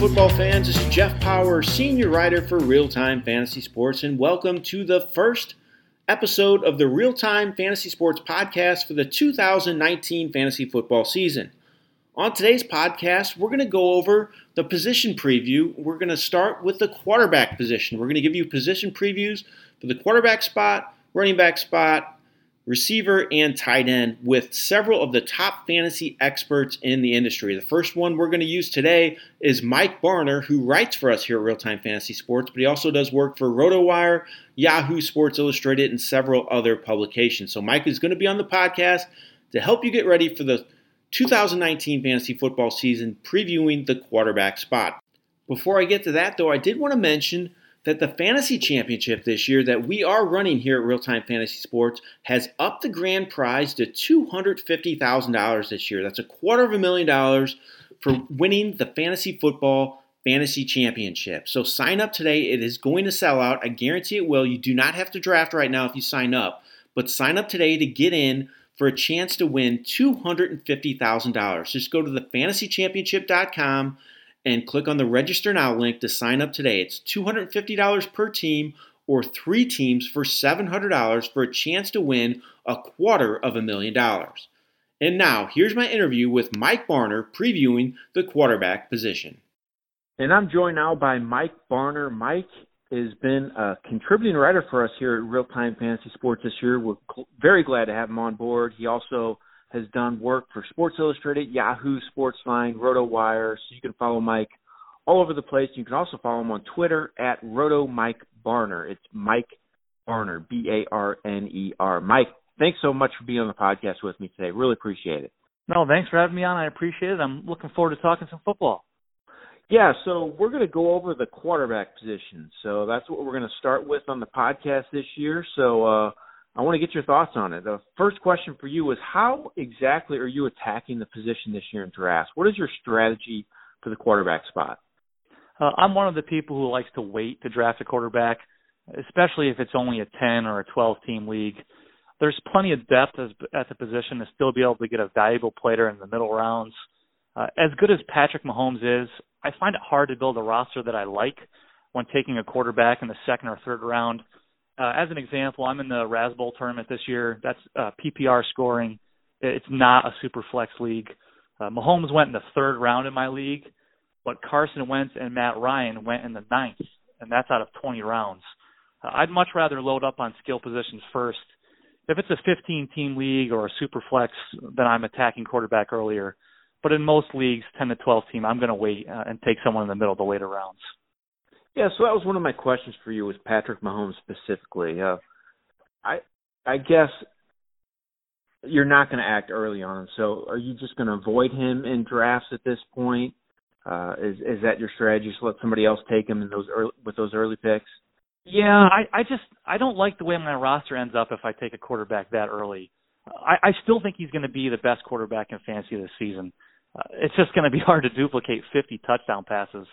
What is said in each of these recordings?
football fans. This is Jeff Power, senior writer for Real Time Fantasy Sports, and welcome to the first episode of the Real Time Fantasy Sports podcast for the 2019 fantasy football season. On today's podcast, we're going to go over the position preview. We're going to start with the quarterback position. We're going to give you position previews for the quarterback spot, running back spot, receiver, and tight end with several of the top fantasy experts in the industry. The first one we're going to use today is Mike Barner, who writes for us here at Real Time Fantasy Sports, but he also does work for RotoWire, Yahoo Sports Illustrated, and several other publications. So Mike is going to be on the podcast to help you get ready for the 2019 fantasy football season, previewing the quarterback spot. Before I get to that, though, I did want to mention that the fantasy championship this year that we are running here at Real Time Fantasy Sports has upped the grand prize to $250,000 this year. That's a quarter of a million dollars for winning the fantasy football fantasy championship. So sign up today. It is going to sell out. I guarantee it will. You do not have to draft right now if you sign up, but sign up today to get in for a chance to win $250,000. Just go to thefantasychampionship.com and click on the register now link to sign up today. It's $250 per team or three teams for $700 for a chance to win a quarter of a million dollars. And now, here's my interview with Mike Barner previewing the quarterback position. And I'm joined now by Mike Barner. Mike has been a contributing writer for us here at Real Time Fantasy Sports this year. We're very glad to have him on board. He also has done work for Sports Illustrated, Yahoo Sportsline, RotoWire. So you can follow Mike all over the place. You can also follow him on Twitter at Roto Mike Barner. It's Mike Barner, B A R N E R. Mike, thanks so much for being on the podcast with me today. Really appreciate it. No, thanks for having me on. I appreciate it. I'm looking forward to talking some football. Yeah, so we're going to go over the quarterback position. So that's what we're going to start with on the podcast this year. So uh, I want to get your thoughts on it. The first question for you is how exactly are you attacking the position this year in drafts? What is your strategy for the quarterback spot? Uh, I'm one of the people who likes to wait to draft a quarterback, especially if it's only a 10 or a 12 team league. There's plenty of depth as, at the position to still be able to get a valuable player in the middle rounds. Uh, as good as Patrick Mahomes is, I find it hard to build a roster that I like when taking a quarterback in the second or third round uh, as an example, I'm in the Raz Bowl tournament this year. That's uh, PPR scoring. It's not a super flex league. Uh, Mahomes went in the third round in my league, but Carson Wentz and Matt Ryan went in the ninth, and that's out of 20 rounds. Uh, I'd much rather load up on skill positions first. If it's a 15 team league or a super flex, then I'm attacking quarterback earlier. But in most leagues, 10 to 12 team, I'm going to wait uh, and take someone in the middle of the later rounds. Yeah, so that was one of my questions for you was Patrick Mahomes specifically. Uh, I I guess you're not going to act early on. So are you just going to avoid him in drafts at this point? Uh, is is that your strategy? Just let somebody else take him in those early, with those early picks? Yeah, I I just I don't like the way my roster ends up if I take a quarterback that early. I, I still think he's going to be the best quarterback in fantasy this season. Uh, it's just going to be hard to duplicate 50 touchdown passes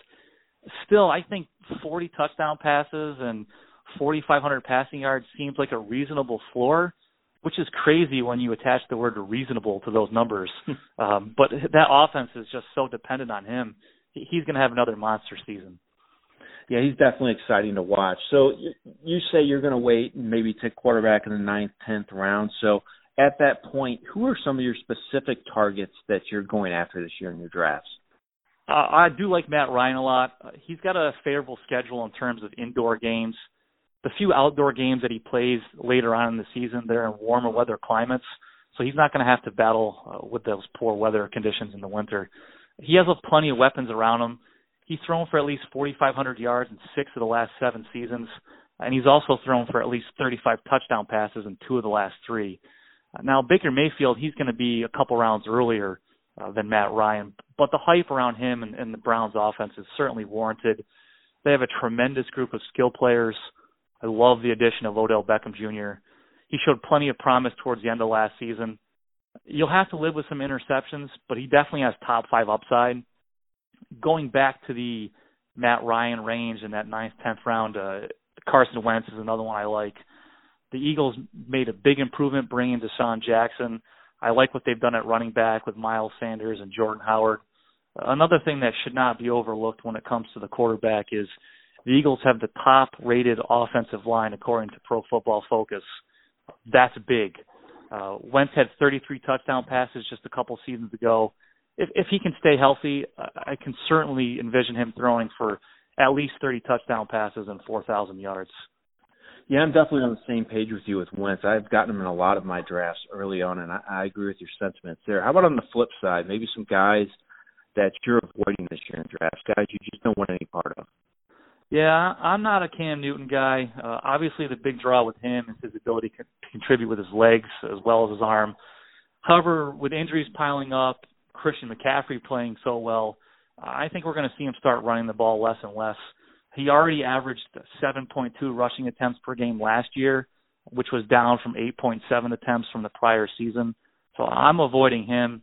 still, I think 40 touchdown passes and 4,500 passing yards seems like a reasonable floor, which is crazy when you attach the word reasonable to those numbers. um, but that offense is just so dependent on him. He's going to have another monster season. Yeah, he's definitely exciting to watch. So you say you're going to wait and maybe take quarterback in the ninth, tenth round. So at that point, who are some of your specific targets that you're going after this year in your drafts? Uh, I do like Matt Ryan a lot. Uh, he's got a favorable schedule in terms of indoor games. The few outdoor games that he plays later on in the season, they're in warmer weather climates, so he's not going to have to battle uh, with those poor weather conditions in the winter. He has plenty of weapons around him. He's thrown for at least 4,500 yards in six of the last seven seasons, and he's also thrown for at least 35 touchdown passes in two of the last three. Now Baker Mayfield, he's going to be a couple rounds earlier uh, than Matt Ryan. But the hype around him and, and the Browns offense is certainly warranted. They have a tremendous group of skill players. I love the addition of Odell Beckham Jr. He showed plenty of promise towards the end of last season. You'll have to live with some interceptions, but he definitely has top five upside. Going back to the Matt Ryan range in that ninth, tenth round, uh, Carson Wentz is another one I like. The Eagles made a big improvement bringing DeSean Jackson. I like what they've done at running back with Miles Sanders and Jordan Howard. Another thing that should not be overlooked when it comes to the quarterback is the Eagles have the top rated offensive line according to Pro Football Focus. That's big. Uh, Wentz had 33 touchdown passes just a couple seasons ago. If, if he can stay healthy, I can certainly envision him throwing for at least 30 touchdown passes and 4,000 yards. Yeah, I'm definitely on the same page with you with Wentz. I've gotten him in a lot of my drafts early on, and I, I agree with your sentiments there. How about on the flip side? Maybe some guys that you're avoiding this year in drafts, guys you just don't want any part of. Yeah, I'm not a Cam Newton guy. Uh, obviously, the big draw with him is his ability to contribute with his legs as well as his arm. However, with injuries piling up, Christian McCaffrey playing so well, I think we're going to see him start running the ball less and less. He already averaged 7.2 rushing attempts per game last year, which was down from 8.7 attempts from the prior season. So I'm avoiding him.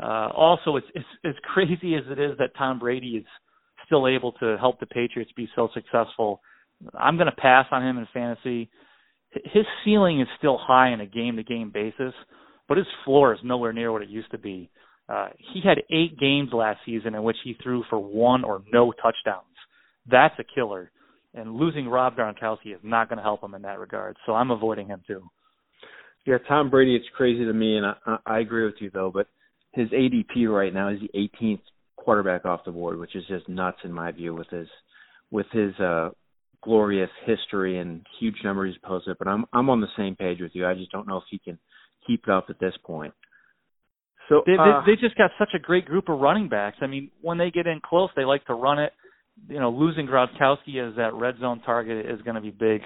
Uh, also, it's, it's as crazy as it is that Tom Brady is still able to help the Patriots be so successful. I'm going to pass on him in fantasy. His ceiling is still high on a game-to-game basis, but his floor is nowhere near what it used to be. Uh, he had eight games last season in which he threw for one or no touchdowns. That's a killer. And losing Rob Gronkowski is not going to help him in that regard. So I'm avoiding him too. Yeah, Tom Brady, it's crazy to me, and I, I agree with you though. But his ADP right now is the 18th quarterback off the board, which is just nuts in my view with his with his uh glorious history and huge numbers he's posted. But I'm I'm on the same page with you. I just don't know if he can keep it up at this point. So they, uh, they, they just got such a great group of running backs. I mean, when they get in close, they like to run it. You know, losing Gronkowski as that red zone target is going to be big.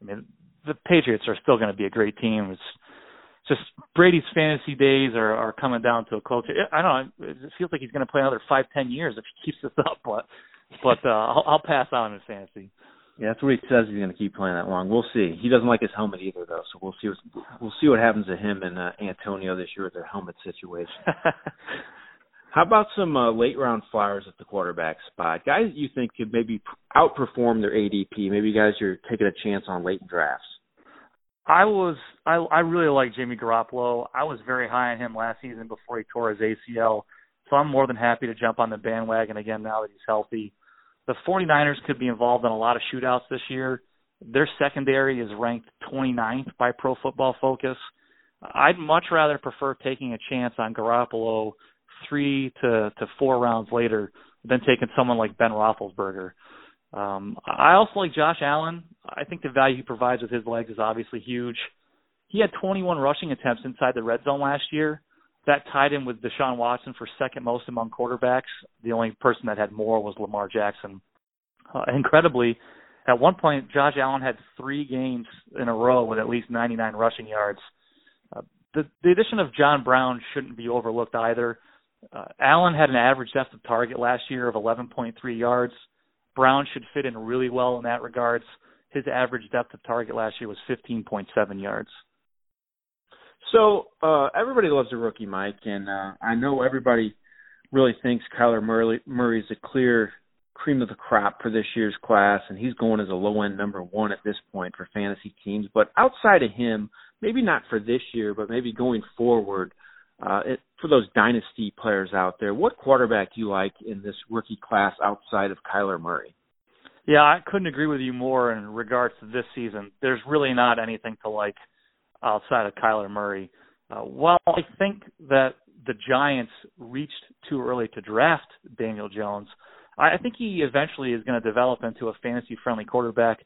I mean, the Patriots are still going to be a great team. It's just Brady's fantasy days are are coming down to a close. I don't know. It feels like he's going to play another five, ten years if he keeps this up. But but uh, I'll, I'll pass on his fantasy. Yeah, that's what he says he's going to keep playing that long. We'll see. He doesn't like his helmet either, though. So we'll see. What, we'll see what happens to him and uh, Antonio this year with their helmet situation. How about some uh, late round flyers at the quarterback spot? Guys you think could maybe outperform their ADP. Maybe guys you're taking a chance on late drafts. I was I I really like Jimmy Garoppolo. I was very high on him last season before he tore his ACL. So I'm more than happy to jump on the bandwagon again now that he's healthy. The 49ers could be involved in a lot of shootouts this year. Their secondary is ranked 29th by Pro Football Focus. I'd much rather prefer taking a chance on Garoppolo three to, to four rounds later than taking someone like Ben Roethlisberger. Um, I also like Josh Allen. I think the value he provides with his legs is obviously huge. He had 21 rushing attempts inside the red zone last year. That tied him with Deshaun Watson for second most among quarterbacks. The only person that had more was Lamar Jackson. Uh, incredibly, at one point, Josh Allen had three games in a row with at least 99 rushing yards. Uh, the, the addition of John Brown shouldn't be overlooked either. Uh, Allen had an average depth of target last year of 11.3 yards. Brown should fit in really well in that regards. His average depth of target last year was 15.7 yards. So uh, everybody loves a rookie, Mike, and uh, I know everybody really thinks Kyler Murray is a clear cream of the crop for this year's class, and he's going as a low end number one at this point for fantasy teams. But outside of him, maybe not for this year, but maybe going forward, uh, it, for those dynasty players out there, what quarterback do you like in this rookie class outside of Kyler Murray? Yeah, I couldn't agree with you more in regards to this season. There's really not anything to like outside of Kyler Murray. Uh, while I think that the Giants reached too early to draft Daniel Jones, I think he eventually is going to develop into a fantasy friendly quarterback.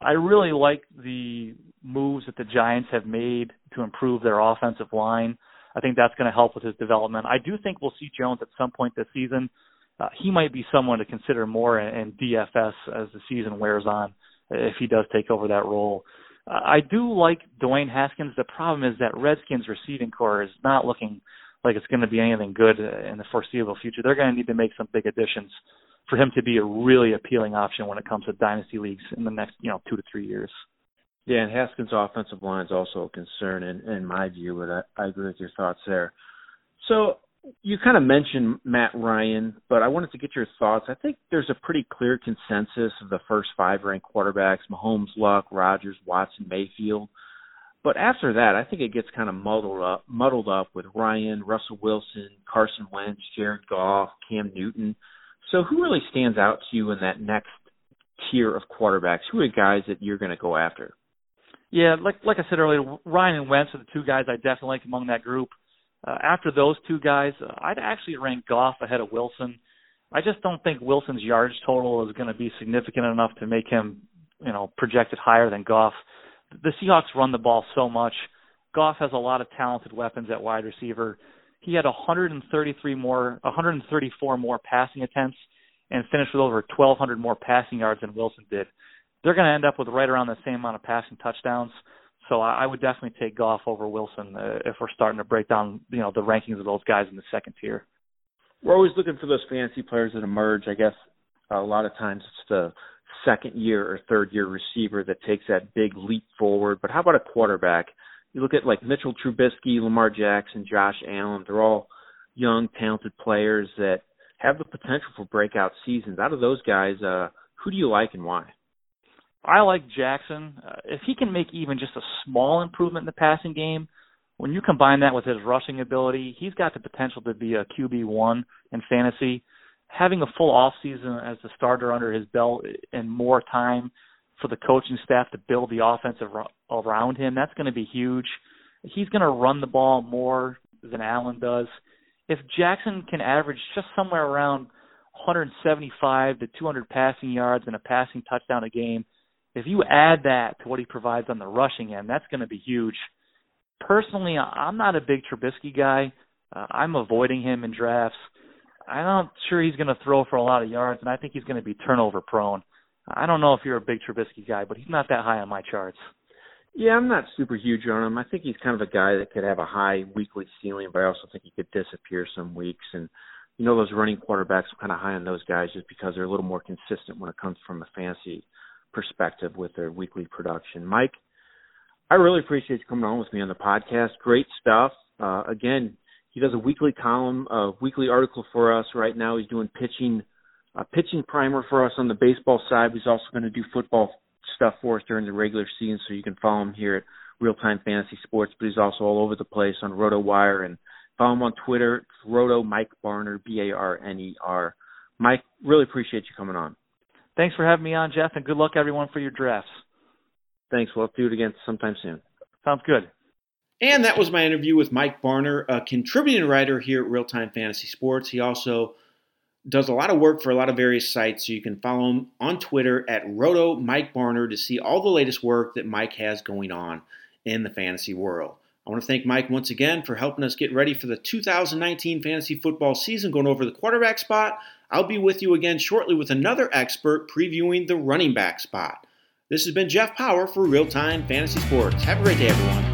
I really like the moves that the Giants have made to improve their offensive line. I think that's going to help with his development. I do think we'll see Jones at some point this season. Uh, he might be someone to consider more in, in DFS as the season wears on if he does take over that role. Uh, I do like Dwayne Haskins. The problem is that Redskins receiving corps is not looking like it's going to be anything good in the foreseeable future. They're going to need to make some big additions for him to be a really appealing option when it comes to dynasty leagues in the next, you know, two to three years. Yeah, and Haskins' offensive line is also a concern in, in my view, but I, I agree with your thoughts there. So you kind of mentioned Matt Ryan, but I wanted to get your thoughts. I think there's a pretty clear consensus of the first five ranked quarterbacks: Mahomes, Luck, Rodgers, Watson, Mayfield. But after that, I think it gets kind of muddled up, muddled up with Ryan, Russell Wilson, Carson Wentz, Jared Goff, Cam Newton. So who really stands out to you in that next tier of quarterbacks? Who are the guys that you're going to go after? Yeah, like like I said earlier, Ryan and Wentz are the two guys I definitely like among that group. Uh, after those two guys, uh, I'd actually rank Goff ahead of Wilson. I just don't think Wilson's yards total is going to be significant enough to make him, you know, projected higher than Goff the Seahawks run the ball so much. Goff has a lot of talented weapons at wide receiver. He had 133 more, 134 more passing attempts, and finished with over 1,200 more passing yards than Wilson did. They're going to end up with right around the same amount of passing touchdowns. So I would definitely take Goff over Wilson uh, if we're starting to break down, you know, the rankings of those guys in the second tier. We're always looking for those fancy players that emerge. I guess a lot of times it's the second year or third year receiver that takes that big leap forward. But how about a quarterback? You look at like Mitchell Trubisky, Lamar Jackson, Josh Allen. They're all young, talented players that have the potential for breakout seasons. Out of those guys, uh, who do you like and why? I like Jackson. Uh, if he can make even just a small improvement in the passing game, when you combine that with his rushing ability, he's got the potential to be a QB one in fantasy having a full off season as a starter under his belt and more time for the coaching staff to build the offense around him, that's going to be huge. He's going to run the ball more than Allen does. If Jackson can average just somewhere around 175 to 200 passing yards and a passing touchdown a game, if you add that to what he provides on the rushing end, that's going to be huge. Personally, I'm not a big Trubisky guy. Uh, I'm avoiding him in drafts. I'm not sure he's going to throw for a lot of yards, and I think he's going to be turnover prone. I don't know if you're a big Trubisky guy, but he's not that high on my charts. Yeah, I'm not super huge on him. I think he's kind of a guy that could have a high weekly ceiling, but I also think he could disappear some weeks. And you know, those running quarterbacks are kind of high on those guys just because they're a little more consistent when it comes from a fantasy perspective with their weekly production. Mike, I really appreciate you coming on with me on the podcast. Great stuff. Uh, again, he does a weekly column, a weekly article for us. Right now, he's doing pitching, a pitching primer for us on the baseball side. He's also going to do football stuff for us during the regular season, so you can follow him here at Real Time Fantasy Sports. But he's also all over the place on RotoWire and follow him on Twitter. It's Roto Mike Barner, B A R N E R. Mike, really appreciate you coming on. Thanks for having me on, Jeff, and good luck everyone for your drafts. Thanks. We'll do it again sometime soon. Sounds good. And that was my interview with Mike Barner, a contributing writer here at Real Time Fantasy Sports. He also does a lot of work for a lot of various sites, so you can follow him on Twitter at Roto Mike Barner to see all the latest work that Mike has going on in the fantasy world. I want to thank Mike once again for helping us get ready for the 2019 fantasy football season, going over the quarterback spot. I'll be with you again shortly with another expert previewing the running back spot. This has been Jeff Power for Real Time Fantasy Sports. Have a great day, everyone.